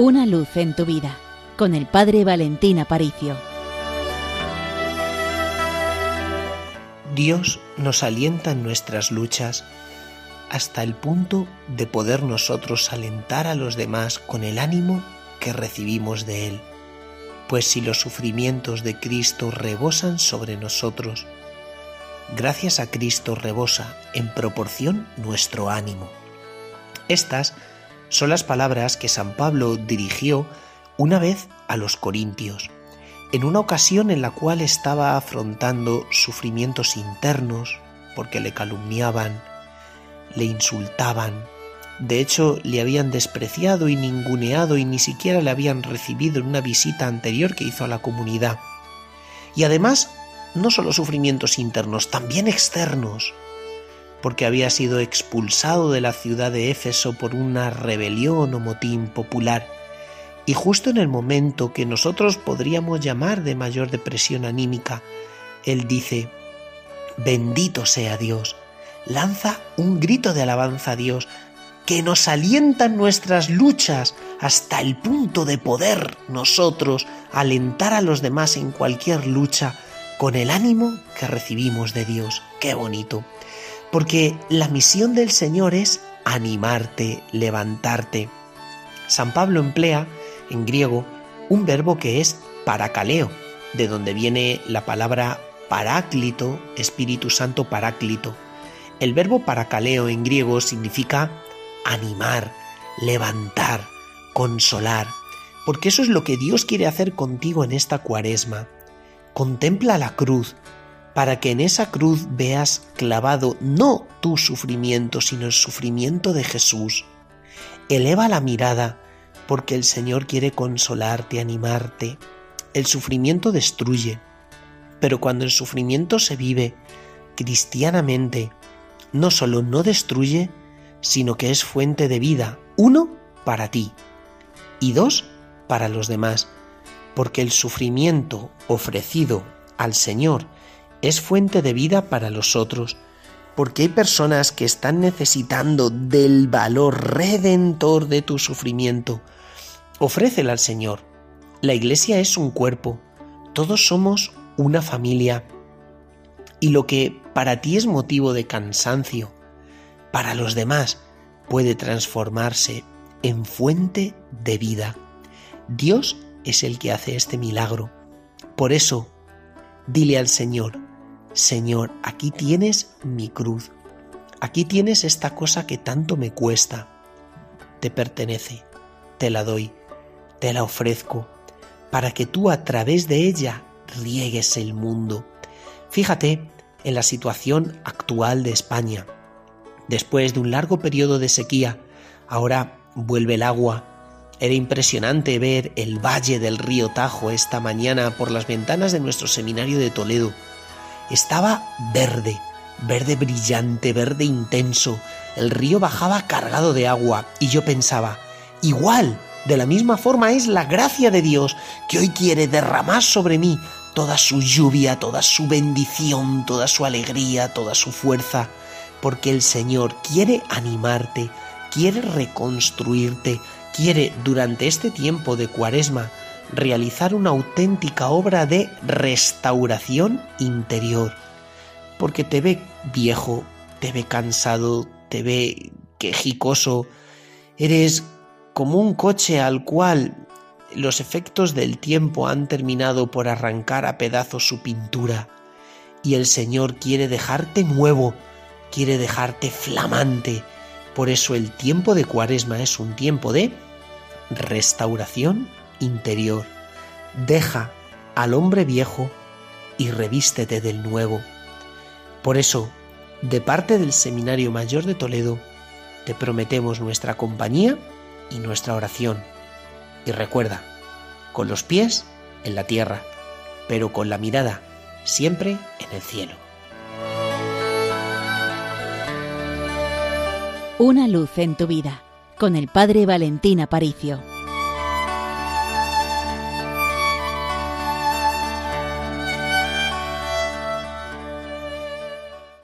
Una luz en tu vida con el Padre Valentín Aparicio. Dios nos alienta en nuestras luchas hasta el punto de poder nosotros alentar a los demás con el ánimo que recibimos de Él. Pues si los sufrimientos de Cristo rebosan sobre nosotros, gracias a Cristo rebosa en proporción nuestro ánimo. Estas son las palabras que San Pablo dirigió una vez a los corintios, en una ocasión en la cual estaba afrontando sufrimientos internos porque le calumniaban, le insultaban, de hecho le habían despreciado y ninguneado y ni siquiera le habían recibido en una visita anterior que hizo a la comunidad. Y además, no solo sufrimientos internos, también externos, porque había sido expulsado de la ciudad de Éfeso por una rebelión o motín popular, y justo en el momento que nosotros podríamos llamar de mayor depresión anímica, él dice, bendito sea Dios, lanza un grito de alabanza a Dios, que nos alienta en nuestras luchas hasta el punto de poder nosotros alentar a los demás en cualquier lucha con el ánimo que recibimos de Dios. Qué bonito porque la misión del Señor es animarte, levantarte. San Pablo emplea en griego un verbo que es paracaleo, de donde viene la palabra paráclito, Espíritu Santo paráclito. El verbo paracaleo en griego significa animar, levantar, consolar, porque eso es lo que Dios quiere hacer contigo en esta cuaresma. Contempla la cruz, para que en esa cruz veas clavado no tu sufrimiento, sino el sufrimiento de Jesús. Eleva la mirada, porque el Señor quiere consolarte, animarte. El sufrimiento destruye, pero cuando el sufrimiento se vive cristianamente, no solo no destruye, sino que es fuente de vida, uno, para ti, y dos, para los demás, porque el sufrimiento ofrecido al Señor es fuente de vida para los otros, porque hay personas que están necesitando del valor redentor de tu sufrimiento. Ofrécela al Señor. La iglesia es un cuerpo, todos somos una familia. Y lo que para ti es motivo de cansancio, para los demás puede transformarse en fuente de vida. Dios es el que hace este milagro. Por eso, dile al Señor, Señor, aquí tienes mi cruz, aquí tienes esta cosa que tanto me cuesta, te pertenece, te la doy, te la ofrezco, para que tú a través de ella riegues el mundo. Fíjate en la situación actual de España. Después de un largo periodo de sequía, ahora vuelve el agua. Era impresionante ver el valle del río Tajo esta mañana por las ventanas de nuestro seminario de Toledo estaba verde, verde brillante, verde intenso. El río bajaba cargado de agua y yo pensaba, igual, de la misma forma es la gracia de Dios que hoy quiere derramar sobre mí toda su lluvia, toda su bendición, toda su alegría, toda su fuerza, porque el Señor quiere animarte, quiere reconstruirte, quiere durante este tiempo de cuaresma realizar una auténtica obra de restauración interior, porque te ve viejo, te ve cansado, te ve quejicoso, eres como un coche al cual los efectos del tiempo han terminado por arrancar a pedazos su pintura, y el Señor quiere dejarte nuevo, quiere dejarte flamante. Por eso el tiempo de Cuaresma es un tiempo de restauración interior. Deja al hombre viejo y revístete del nuevo. Por eso, de parte del Seminario Mayor de Toledo, te prometemos nuestra compañía y nuestra oración. Y recuerda, con los pies en la tierra, pero con la mirada siempre en el cielo. Una luz en tu vida, con el Padre Valentín Aparicio.